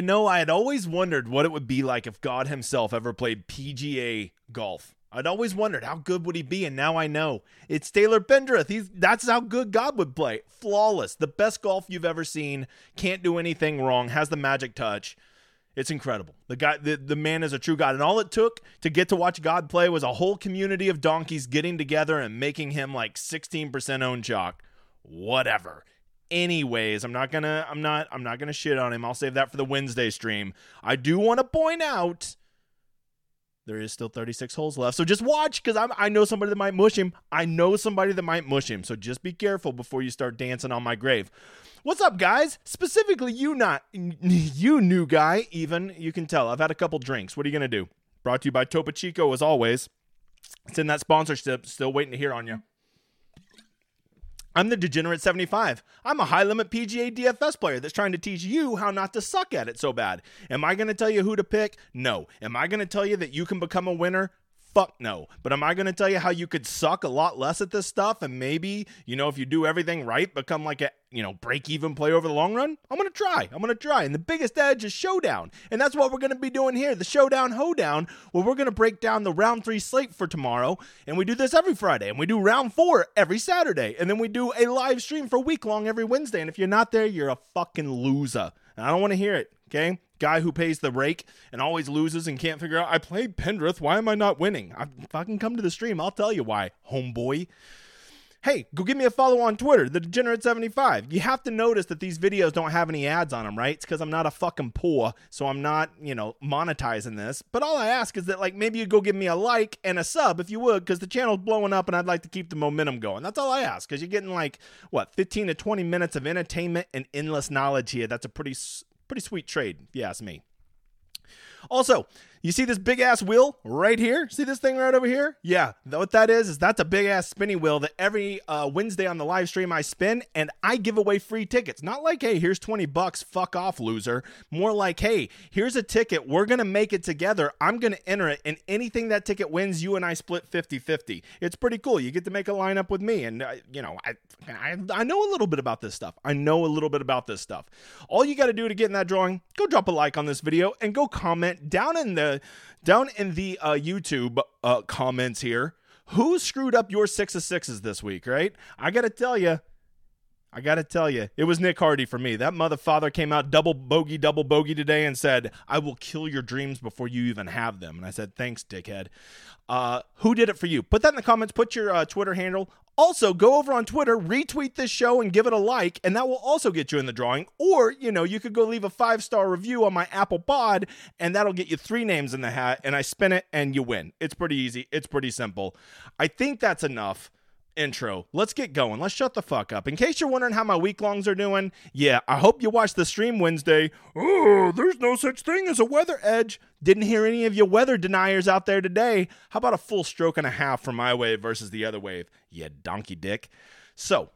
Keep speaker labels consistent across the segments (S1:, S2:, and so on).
S1: You know, I had always wondered what it would be like if God himself ever played PGA golf. I'd always wondered how good would he be, and now I know. It's Taylor Pendrith. He's that's how good God would play. Flawless. The best golf you've ever seen. Can't do anything wrong. Has the magic touch. It's incredible. The guy the, the man is a true God. And all it took to get to watch God play was a whole community of donkeys getting together and making him like 16% own chalk. Whatever anyways i'm not gonna i'm not i'm not gonna shit on him. I'll save that for the wednesday stream. I do want to point out there is still 36 holes left. So just watch because i know somebody that might mush him. I know somebody that might mush him. So just be careful before you start dancing on my grave. What's up guys? Specifically you not you new guy even you can tell. I've had a couple drinks. What are you gonna do? Brought to you by topo chico as always. It's in that sponsorship still waiting to hear on you I'm the Degenerate 75. I'm a high limit PGA DFS player that's trying to teach you how not to suck at it so bad. Am I going to tell you who to pick? No. Am I going to tell you that you can become a winner? Fuck no. But am I going to tell you how you could suck a lot less at this stuff and maybe, you know, if you do everything right, become like a, you know, break even play over the long run? I'm going to try. I'm going to try. And the biggest edge is Showdown. And that's what we're going to be doing here the Showdown Hoedown, where we're going to break down the round three slate for tomorrow. And we do this every Friday. And we do round four every Saturday. And then we do a live stream for week long every Wednesday. And if you're not there, you're a fucking loser. And I don't want to hear it. Okay guy who pays the rake and always loses and can't figure out, I played Pendrith. Why am I not winning? I fucking come to the stream. I'll tell you why, homeboy. Hey, go give me a follow on Twitter, the Degenerate75. You have to notice that these videos don't have any ads on them, right? It's because I'm not a fucking poor, so I'm not, you know, monetizing this. But all I ask is that, like, maybe you go give me a like and a sub if you would, because the channel's blowing up and I'd like to keep the momentum going. That's all I ask, because you're getting, like, what, 15 to 20 minutes of entertainment and endless knowledge here. That's a pretty Pretty sweet trade, if you ask me. Also, you see this big ass wheel right here? See this thing right over here? Yeah, what that is is that's a big ass spinning wheel that every uh, Wednesday on the live stream I spin, and I give away free tickets. Not like, hey, here's twenty bucks, fuck off, loser. More like, hey, here's a ticket. We're gonna make it together. I'm gonna enter it, and anything that ticket wins, you and I split 50-50. It's pretty cool. You get to make a lineup with me, and uh, you know, I, I I know a little bit about this stuff. I know a little bit about this stuff. All you got to do to get in that drawing, go drop a like on this video and go comment down in the down in the uh, YouTube uh, comments here, who screwed up your six of sixes this week? Right? I got to tell you, I got to tell you, it was Nick Hardy for me. That motherfather came out double bogey, double bogey today and said, I will kill your dreams before you even have them. And I said, thanks, dickhead. Uh, who did it for you? Put that in the comments. Put your uh, Twitter handle. Also, go over on Twitter, retweet this show, and give it a like, and that will also get you in the drawing. Or, you know, you could go leave a five star review on my Apple Pod, and that'll get you three names in the hat, and I spin it, and you win. It's pretty easy. It's pretty simple. I think that's enough intro. Let's get going. Let's shut the fuck up. In case you're wondering how my week longs are doing, yeah, I hope you watched the stream Wednesday. Oh, there's no such thing as a weather edge. Didn't hear any of you weather deniers out there today. How about a full stroke and a half for my wave versus the other wave? Yeah, donkey dick. So,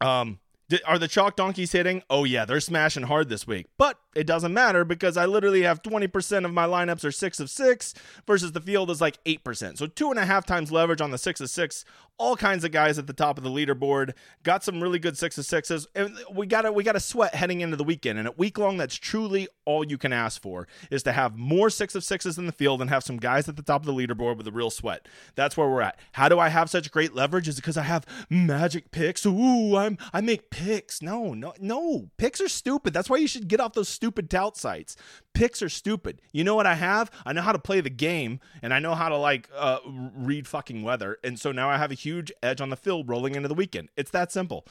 S1: um, are the chalk donkeys hitting? Oh, yeah, they're smashing hard this week. But it doesn't matter because I literally have 20% of my lineups are six of six versus the field is like 8%. So two and a half times leverage on the six of six. All kinds of guys at the top of the leaderboard. Got some really good six of sixes. And we gotta we gotta sweat heading into the weekend. And at week long, that's truly all you can ask for is to have more six of sixes in the field and have some guys at the top of the leaderboard with a real sweat. That's where we're at. How do I have such great leverage? Is because I have magic picks? Ooh, I'm I make picks. No, no, no. Picks are stupid. That's why you should get off those stupid tout sites. Picks are stupid. You know what I have? I know how to play the game and I know how to like uh, read fucking weather. And so now I have a huge edge on the field rolling into the weekend. It's that simple.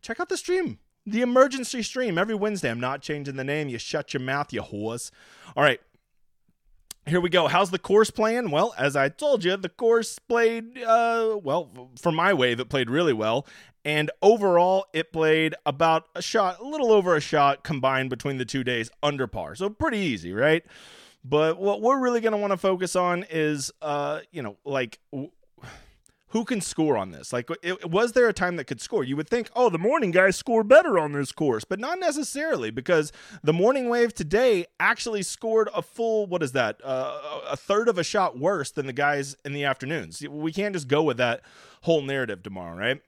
S1: Check out the stream. The emergency stream every Wednesday. I'm not changing the name. You shut your mouth, you whores. All right. Here we go. How's the course playing? Well, as I told you, the course played, uh, well, for my wave, it played really well. And overall, it played about a shot, a little over a shot combined between the two days under par. So pretty easy, right? But what we're really going to want to focus on is, uh, you know, like who can score on this? Like, it, was there a time that could score? You would think, oh, the morning guys score better on this course, but not necessarily because the morning wave today actually scored a full, what is that, uh, a third of a shot worse than the guys in the afternoons. We can't just go with that whole narrative tomorrow, right?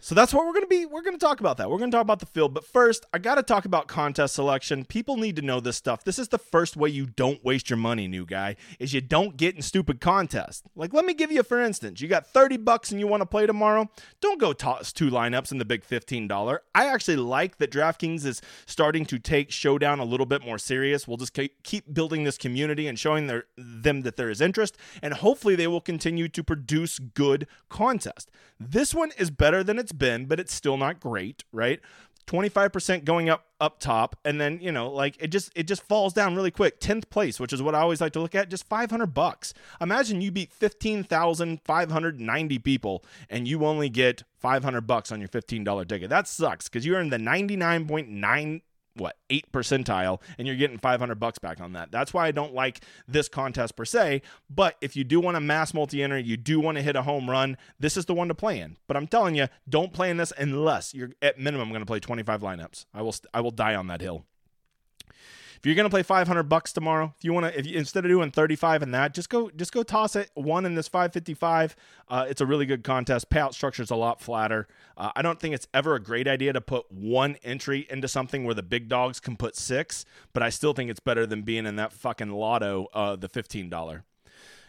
S1: So that's what we're going to be we're going to talk about that. We're going to talk about the field, but first, I got to talk about contest selection. People need to know this stuff. This is the first way you don't waste your money, new guy, is you don't get in stupid contests. Like let me give you for instance, you got 30 bucks and you want to play tomorrow, don't go toss two lineups in the big $15. I actually like that DraftKings is starting to take Showdown a little bit more serious. We'll just keep building this community and showing their, them that there is interest and hopefully they will continue to produce good contests. This one is better than it's been, but it's still not great, right? 25% going up up top and then you know like it just it just falls down really quick. 10th place which is what i always like to look at just 500 bucks. Imagine you beat 15590 people and you only get 500 bucks on your $15 ticket. That sucks because you're in the 99.9 what eight percentile and you're getting 500 bucks back on that. That's why i don't like this contest per se but if you do want to mass multi-enter you do want to hit a home run this is the one to play in. But i'm telling you don't play in this unless you're at minimum going to play 25 lineups. I will i will die on that hill you're gonna play 500 bucks tomorrow, if you want to, if you, instead of doing 35 in that, just go just go toss it one in this 555. Uh, it's a really good contest. Payout structure is a lot flatter. Uh, I don't think it's ever a great idea to put one entry into something where the big dogs can put six, but I still think it's better than being in that fucking lotto, uh, the $15.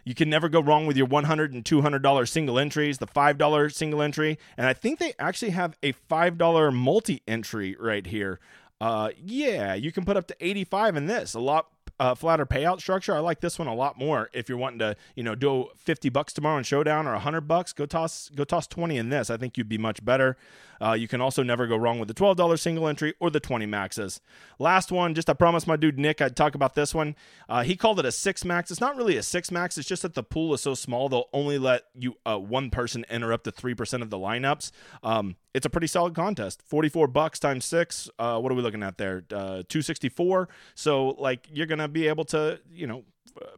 S1: You can never go wrong with your $100 and $200 single entries, the $5 single entry. And I think they actually have a $5 multi entry right here. Uh, yeah, you can put up to 85 in this. A lot uh, flatter payout structure. I like this one a lot more. If you're wanting to, you know, do 50 bucks tomorrow in Showdown or 100 bucks, go toss go toss 20 in this. I think you'd be much better. Uh, you can also never go wrong with the $12 single entry or the 20 maxes. Last one, just I promised my dude Nick I'd talk about this one. Uh, he called it a six max. It's not really a six max. It's just that the pool is so small they'll only let you uh, one person enter up to three percent of the lineups. Um, it's a pretty solid contest. 44 bucks times six. Uh, what are we looking at there? Uh, 264. So like you're gonna be able to, you know,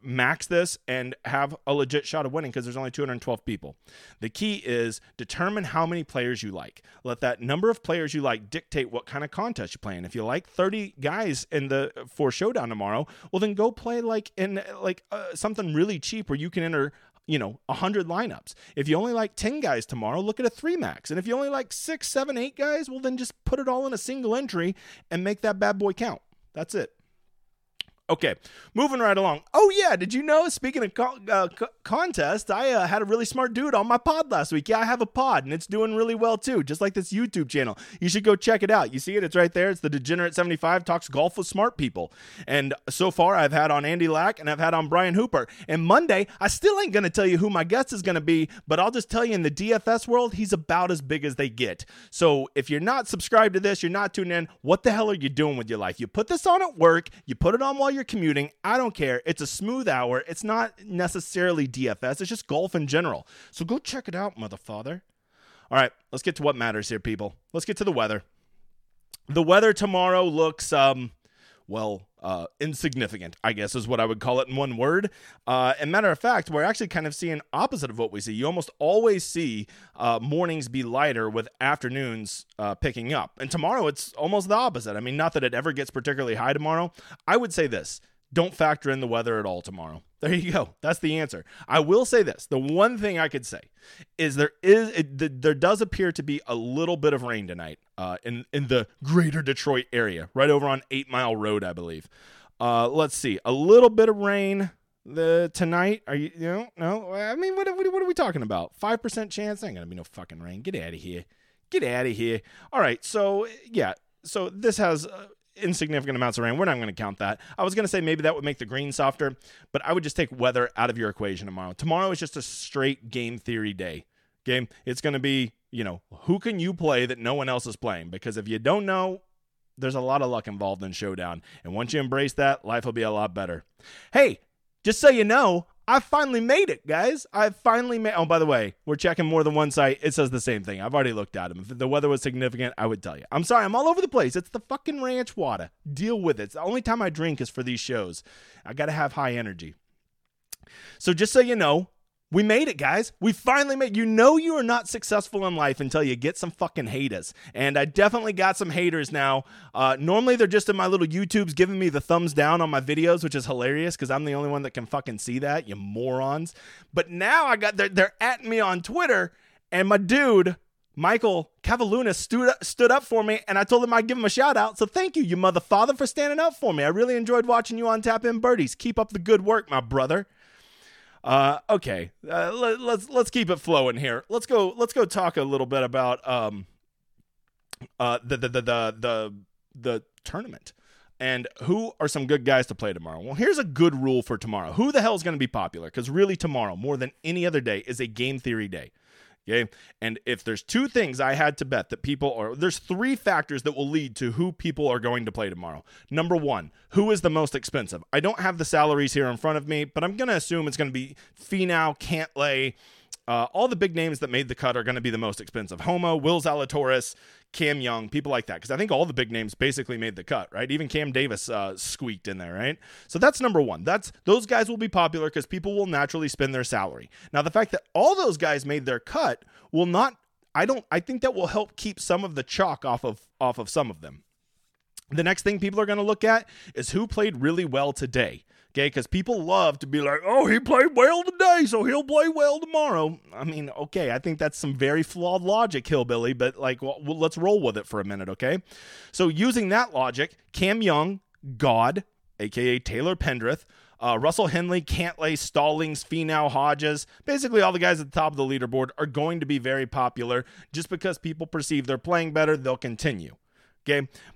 S1: max this and have a legit shot of winning because there's only 212 people. The key is determine how many players you like. Let that number of players you like dictate what kind of contest you play playing. If you like 30 guys in the for showdown tomorrow, well then go play like in like uh, something really cheap where you can enter you know, 100 lineups. If you only like 10 guys tomorrow, look at a three max. And if you only like six, seven, eight guys, well, then just put it all in a single entry and make that bad boy count. That's it. Okay, moving right along. Oh yeah, did you know? Speaking of co- uh, co- contest, I uh, had a really smart dude on my pod last week. Yeah, I have a pod, and it's doing really well too, just like this YouTube channel. You should go check it out. You see it? It's right there. It's the Degenerate Seventy Five talks golf with smart people. And so far, I've had on Andy Lack and I've had on Brian Hooper. And Monday, I still ain't gonna tell you who my guest is gonna be, but I'll just tell you in the DFS world, he's about as big as they get. So if you're not subscribed to this, you're not tuned in. What the hell are you doing with your life? You put this on at work. You put it on while you're you're commuting, I don't care. It's a smooth hour. It's not necessarily DFS, it's just golf in general. So go check it out, motherfather. All right, let's get to what matters here, people. Let's get to the weather. The weather tomorrow looks um well, uh, insignificant, I guess is what I would call it in one word. Uh, and matter of fact, we're actually kind of seeing opposite of what we see. You almost always see uh, mornings be lighter with afternoons uh, picking up. And tomorrow it's almost the opposite. I mean, not that it ever gets particularly high tomorrow. I would say this don't factor in the weather at all tomorrow. There you go. That's the answer. I will say this. The one thing I could say is there is it, there does appear to be a little bit of rain tonight uh, in in the greater Detroit area, right over on 8 Mile Road, I believe. Uh, let's see. A little bit of rain the tonight. Are you you know, no? I mean, what, what, what are we talking about? 5% chance? Ain't going to be no fucking rain. Get out of here. Get out of here. All right. So, yeah. So this has uh, insignificant amounts of rain. We're not going to count that. I was going to say maybe that would make the green softer, but I would just take weather out of your equation tomorrow. Tomorrow is just a straight game theory day. Game. It's going to be, you know, who can you play that no one else is playing? Because if you don't know, there's a lot of luck involved in Showdown. And once you embrace that, life will be a lot better. Hey, just so you know, I finally made it, guys. I finally made. Oh, by the way, we're checking more than one site. It says the same thing. I've already looked at them. If the weather was significant, I would tell you. I'm sorry. I'm all over the place. It's the fucking ranch water. Deal with it. It's the only time I drink is for these shows. I got to have high energy. So just so you know, we made it, guys. We finally made. You know you are not successful in life until you get some fucking haters, and I definitely got some haters now. Uh, normally they're just in my little YouTubes giving me the thumbs down on my videos, which is hilarious because I'm the only one that can fucking see that. You morons. But now I got they're, they're at me on Twitter, and my dude Michael Cavalunas stood up, stood up for me, and I told him I'd give him a shout out. So thank you, you mother father, for standing up for me. I really enjoyed watching you on Tap In Birdies. Keep up the good work, my brother. Uh, okay, uh, let, us let's, let's keep it flowing here. Let's go. Let's go talk a little bit about um, uh, the the the the the, the tournament and who are some good guys to play tomorrow? Well, here's a good rule for tomorrow. Who the hell is going to be popular? Because really, tomorrow, more than any other day, is a game theory day. Okay. And if there's two things I had to bet that people are, there's three factors that will lead to who people are going to play tomorrow. Number one, who is the most expensive? I don't have the salaries here in front of me, but I'm going to assume it's going to be Finau, Cantlay, uh, all the big names that made the cut are going to be the most expensive. Homa, Will Zalatoris, Cam Young, people like that. Because I think all the big names basically made the cut, right? Even Cam Davis uh, squeaked in there, right? So that's number one. That's those guys will be popular because people will naturally spend their salary. Now the fact that all those guys made their cut will not. I don't. I think that will help keep some of the chalk off of off of some of them. The next thing people are going to look at is who played really well today. Okay, because people love to be like, oh, he played well today, so he'll play well tomorrow. I mean, okay, I think that's some very flawed logic, Hillbilly, but like, well, let's roll with it for a minute, okay? So, using that logic, Cam Young, God, aka Taylor Pendrith, uh, Russell Henley, Cantlay, Stallings, Finau, Hodges, basically all the guys at the top of the leaderboard are going to be very popular just because people perceive they're playing better, they'll continue.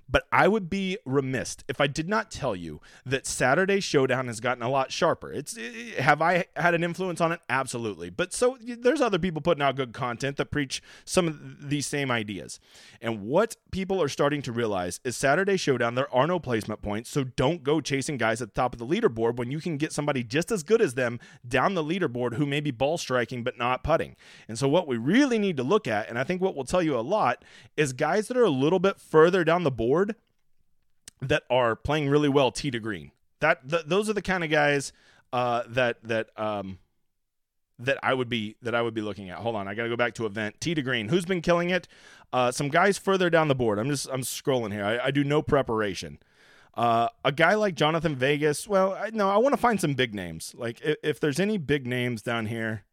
S1: But I would be remiss if I did not tell you that Saturday Showdown has gotten a lot sharper. It's it, have I had an influence on it? Absolutely. But so there's other people putting out good content that preach some of these same ideas. And what people are starting to realize is Saturday Showdown, there are no placement points. So don't go chasing guys at the top of the leaderboard when you can get somebody just as good as them down the leaderboard who may be ball striking but not putting. And so what we really need to look at, and I think what will tell you a lot, is guys that are a little bit further down the board that are playing really well tee to green. That th- those are the kind of guys uh, that that um, that I would be that I would be looking at. Hold on, I got to go back to event tee to green. Who's been killing it? Uh, some guys further down the board. I'm just I'm scrolling here. I, I do no preparation. Uh, a guy like Jhonattan Vegas. Well, I, no, I want to find some big names. Like if, if, there's any big names down here,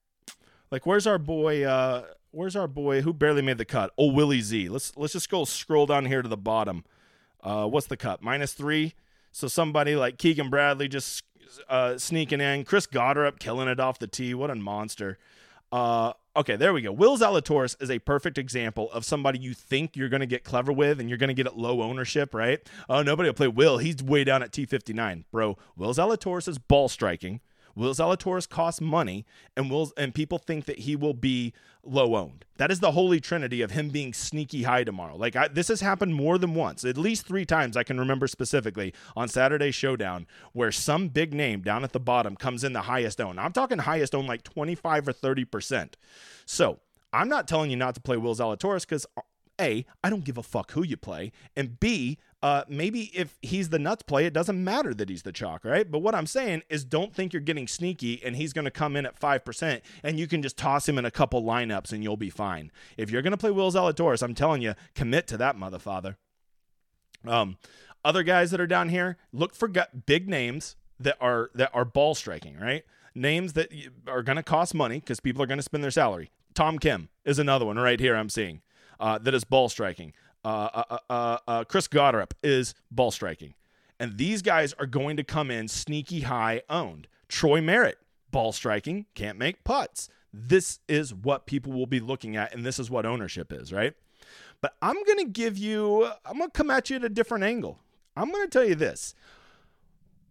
S1: like where's our boy? Uh, where's our boy who barely made the cut? Oh, Willie Z. Let's let's just go scroll down here to the bottom. Uh, what's the cut? Minus three. So somebody like Keegan Bradley just uh, sneaking in. Chris Gotterup killing it off the tee. What a monster. Uh, okay, there we go. Will Zalatoris is a perfect example of somebody you think you're going to get clever with and you're going to get at low ownership, right? Oh, nobody will play Will. He's way down at T59. Bro, Will Zalatoris is ball striking. Will Zalatoris costs money, and will and people think that he will be low owned. That is the holy trinity of him being sneaky high tomorrow. Like I, this has happened more than once, at least three times I can remember specifically on Saturday Showdown, where some big name down at the bottom comes in the highest own. I'm talking highest own like 25 or 30 percent. So I'm not telling you not to play Will Zalatoris because a, I don't give a fuck who you play, and B, uh, maybe if he's the nuts play, it doesn't matter that he's the chalk, right? But what I'm saying is don't think you're getting sneaky and he's going to come in at 5% and you can just toss him in a couple lineups and you'll be fine. If you're going to play Will Zalatoris, I'm telling you, commit to that mother father. Um, other guys that are down here, look for big names that are that are ball striking, right? Names that are going to cost money because people are going to spend their salary. Tom Kim is another one right here I'm seeing uh, that is ball striking. Uh, uh, uh, uh, uh Chris Gotterup is ball striking. And these guys are going to come in sneaky high owned. Troy Merritt, ball striking, can't make putts. This is what people will be looking at, and this is what ownership is, right? But I'm going to give you, I'm going to come at you at a different angle. I'm going to tell you this.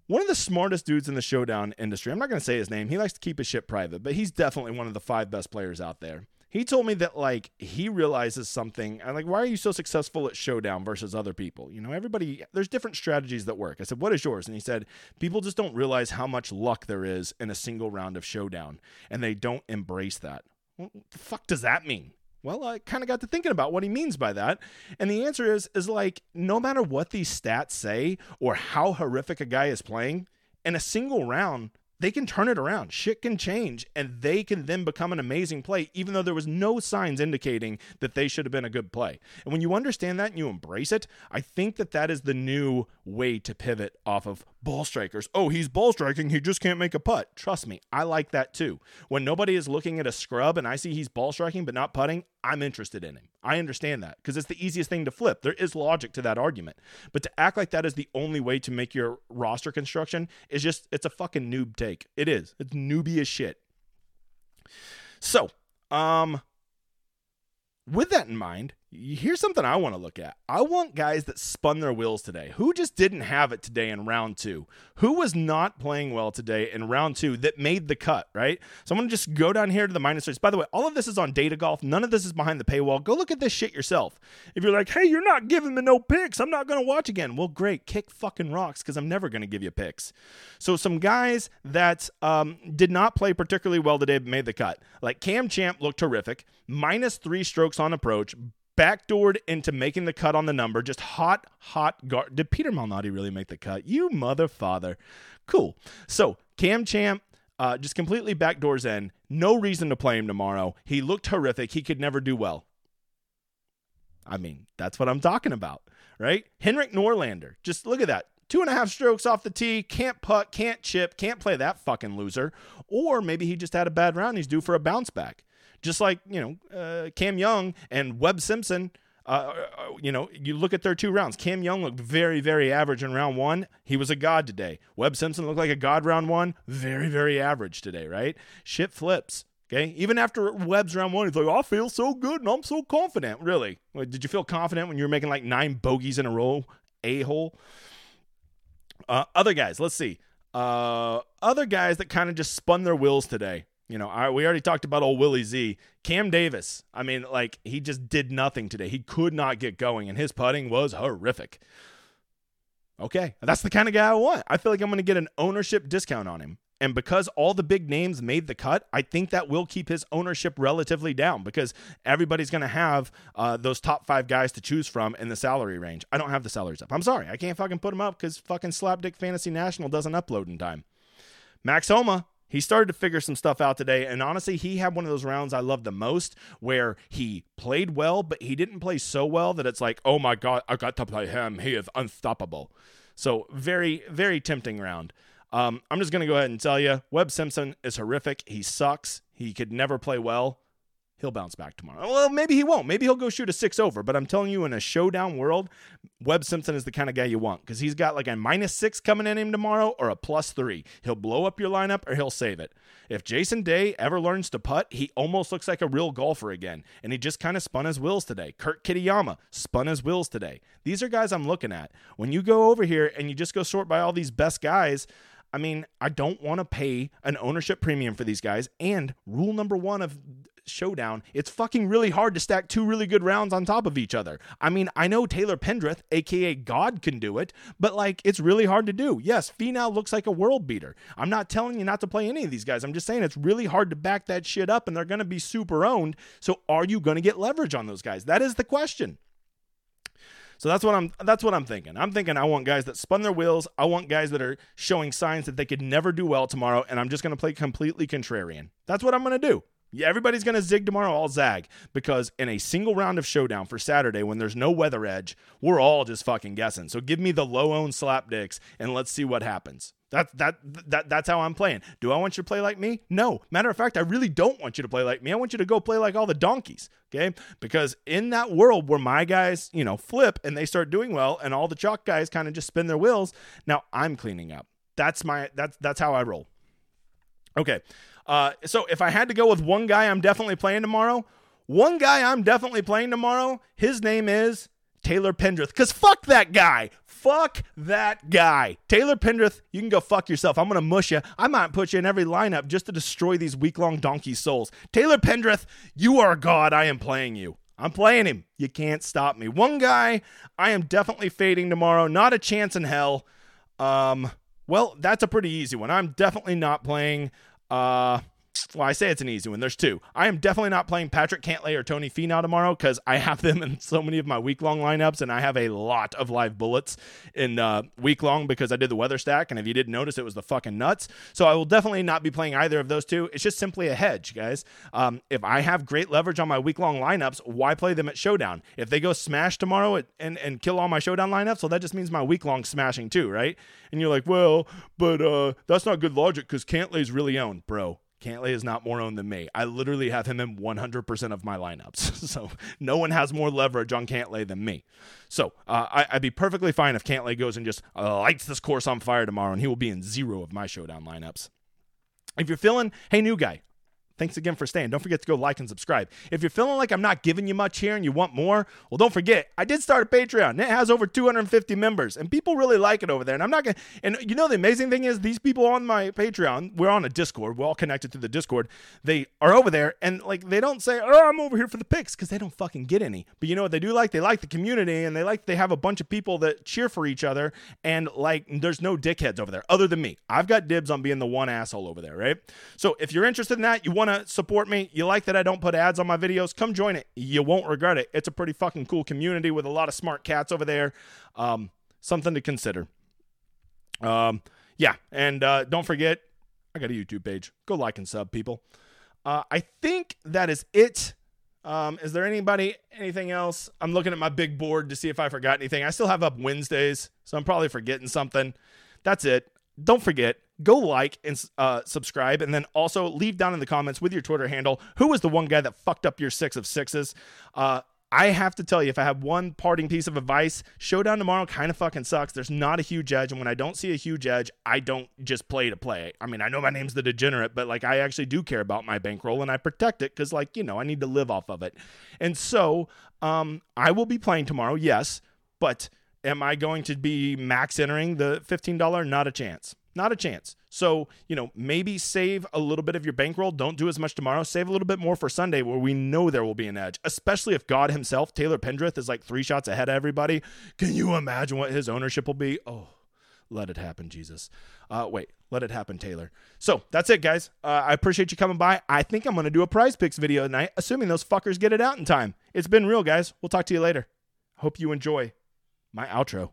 S1: One of the smartest dudes in the showdown industry, I'm not going to say his name, he likes to keep his shit private, but he's definitely one of the five best players out there he told me that like he realizes something. I'm like, why are you so successful at showdown versus other people? You know, everybody there's different strategies that work. I said, what is yours? And he said, people just don't realize how much luck there is in a single round of showdown, and they don't embrace that. What the fuck does that mean? Well, I kind of got to thinking about what he means by that. And the answer is is like no matter what these stats say or how horrific a guy is playing, in a single round, they can turn it around. Shit can change, and they can then become an amazing play, even though there was no signs indicating that they should have been a good play. And when you understand that and you embrace it, I think that that is the new way to pivot off of ball strikers. Oh, he's ball striking. He just can't make a putt. Trust me, I like that too. When nobody is looking at a scrub and I see he's ball striking but not putting, I'm interested in him. I understand that because it's the easiest thing to flip. There is logic to that argument. But to act like that is the only way to make your roster construction is just, it's a fucking noob take. It is. It's newbie as shit. So, um, with that in mind, here's something I want to look at. I want guys that spun their wheels today. Who just didn't have it today in round two? Who was not playing well today in round two that made the cut, right? So I'm going to just go down here to the minus. By the way, all of this is on data golf. None of this is behind the paywall. Go look at this shit yourself. If you're like, hey, you're not giving me no picks, I'm not going to watch again. Well, great. Kick fucking rocks because I'm never going to give you picks. So some guys that um, did not play particularly well today made the cut. Like Cam Champ looked terrific, minus three strokes on approach backdoored into making the cut on the number. Just hot, hot guard. Did Peter Malnati really make the cut? You mother father. Cool. So Cam Champ uh, just completely backdoors in. No reason to play him tomorrow. He looked horrific. He could never do well. I mean, that's what I'm talking about, right? Henrik Norlander. Just look at that. Two and a half strokes off the tee, can't putt, can't chip, can't play that fucking loser. Or maybe he just had a bad round. He's due for a bounce back. Just like, you know, uh, Cam Young and Webb Simpson. Uh, uh, you know, you look at their two rounds. Cam Young looked very, very average in round one. He was a god today. Webb Simpson looked like a god round one. Very, very average today, right? Shit flips. Okay. Even after Webb's round one, he's like, I feel so good and I'm so confident. Really? Did you feel confident when you were making like nine bogeys in a row? A hole. Uh, other guys, let's see. Uh, other guys that kind of just spun their wheels today. You know, I, we already talked about old Willie Z. Cam Davis, I mean, like, he just did nothing today. He could not get going, and his putting was horrific. Okay, that's the kind of guy I want. I feel like I'm going to get an ownership discount on him. And because all the big names made the cut, I think that will keep his ownership relatively down because everybody's going to have uh, those top five guys to choose from in the salary range. I don't have the salaries up. I'm sorry. I can't fucking put them up because fucking Slapdick Fantasy National doesn't upload in time. Max Homa, he started to figure some stuff out today. And honestly, he had one of those rounds I love the most where he played well, but he didn't play so well that it's like, oh my God, I got to play him. He is unstoppable. So, very, very tempting round. Um, I'm just going to go ahead and tell you Webb Simpson is horrific. He sucks. He could never play well he'll bounce back tomorrow. Uh, well, maybe he won't. Maybe he'll go shoot a six over. But I'm telling you, in a showdown world, Webb Simpson is the kind of guy you want because he's got like a minus six coming in him tomorrow or a plus three. He'll blow up your lineup or he'll save it. If Jason Day ever learns to putt, he almost looks like a real golfer again. And he just kind of spun his wheels today. Kurt Kitayama spun his wheels today. These are guys I'm looking at. When you go over here and you just go sort by all these best guys, I mean, I don't want to pay an ownership premium for these guys. And rule number one of showdown, it's fucking really hard to stack two really good rounds on top of each other. I mean, I know Taylor Pendrith, aka God, can do it, but like it's really hard to do. Yes, Finau looks like a world beater. I'm not telling you not to play any of these guys. I'm just saying it's really hard to back that shit up and they're going to be super owned. So are you going to get leverage on those guys? That is the question. So that's what I'm that's what I'm thinking. I'm thinking I want guys that spun their wheels. I want guys that are showing signs that they could never do well tomorrow and I'm just going to play completely contrarian. That's what I'm going to do. Everybody's going to zig tomorrow. I'll zag because in a single round of showdown for Saturday, when there's no weather edge, we're all just fucking guessing. So give me the low owned slap dicks and let's see what happens. That that that that's how I'm playing. Do I want you to play like me? No. Matter of fact, I really don't want you to play like me. I want you to go play like all the donkeys. Okay, because in that world where my guys, you know, flip and they start doing well, and all the chalk guys kind of just spin their wheels. Now I'm cleaning up. That's my that's that's how I roll. Okay. Uh, so if I had to go with one guy I'm definitely playing tomorrow, one guy I'm definitely playing tomorrow, his name is Taylor Pendrith. Because fuck that guy. Fuck that guy. Taylor Pendrith, you can go fuck yourself. I'm going to mush you. I might put you in every lineup just to destroy these week long donkey souls. Taylor Pendrith, you are God. I am playing you. I'm playing him. You can't stop me. One guy I am definitely fading tomorrow. Not a chance in hell. Um, well, that's a pretty easy one. I'm definitely not playing. Uh, well, I say it's an easy one. There's two. I am definitely not playing Patrick Cantlay or Tony Finau tomorrow because I have them in so many of my week long lineups, and I have a lot of live bullets in uh, week long because I did the weather stack. And if you didn't notice, it was the fucking nuts. So I will definitely not be playing either of those two. It's just simply a hedge, guys. Um, if I have great leverage on my week long lineups, why play them at Showdown? If they go smash tomorrow and, and kill all my Showdown lineups, well, that just means my week long smashing too, right? And you're like, well, but uh, that's not good logic because Cantlay's really owned, bro. Cantlay is not more owned than me. I literally have him in 100% of my lineups. so no one has more leverage on Cantlay than me. So uh, I, would be perfectly fine if Cantlay goes and just uh, lights this course on fire tomorrow, and he will be in zero of my showdown lineups. If you're feeling, hey, new guy, Thanks again for staying. Don't forget to go like and subscribe. If you're feeling like I'm not giving you much here and you want more, well, don't forget, I did start a Patreon. It has over 250 members, and people really like it over there. And I'm not going to, and you know, the amazing thing is, these people on my Patreon, we're on a Discord, we're all connected to the Discord. They are over there, and like, they don't say, oh, I'm over here for the picks, because they don't fucking get any. But you know what they do like? They like the community, and they like, they have a bunch of people that cheer for each other, and like, there's no dickheads over there other than me. I've got dibs on being the one asshole over there, right? So if you're interested in that, you want to support me, you like that I don't put ads on my videos, come join it. You won't regret it. It's a pretty fucking cool community with a lot of smart cats over there. Um, something to consider. Um, yeah, and uh, don't forget, I got a YouTube page. Go like and sub, people. Uh, I think that is it. Um, is there anybody, anything else? I'm looking at my big board to see if I forgot anything. I still have up Wednesdays, so I'm probably forgetting something. That's it. Don't forget, go like and uh, subscribe, and then also leave down in the comments with your Twitter handle who was the one guy that fucked up your six of sixes. Uh, I have to tell you, if I have one parting piece of advice, Showdown tomorrow kind of fucking sucks. There's not a huge edge, and when I don't see a huge edge, I don't just play to play. I mean, I know my name's the degenerate, but like I actually do care about my bankroll and I protect it because, like, you know, I need to live off of it. And so, um, I will be playing tomorrow, yes, but am I going to be max entering the $15? Not a chance. Not a chance. So, you know, maybe save a little bit of your bankroll. Don't do as much tomorrow. Save a little bit more for Sunday where we know there will be an edge, especially if God himself, Taylor Pendrith, is like three shots ahead of everybody. Can you imagine what his ownership will be? Oh, let it happen, Jesus. Uh, wait, let it happen, Taylor. So that's it, guys. Uh, I appreciate you coming by. I think I'm going to do a prize picks video tonight, assuming those fuckers get it out in time. It's been real, guys. We'll talk to you later. Hope you enjoy my outro.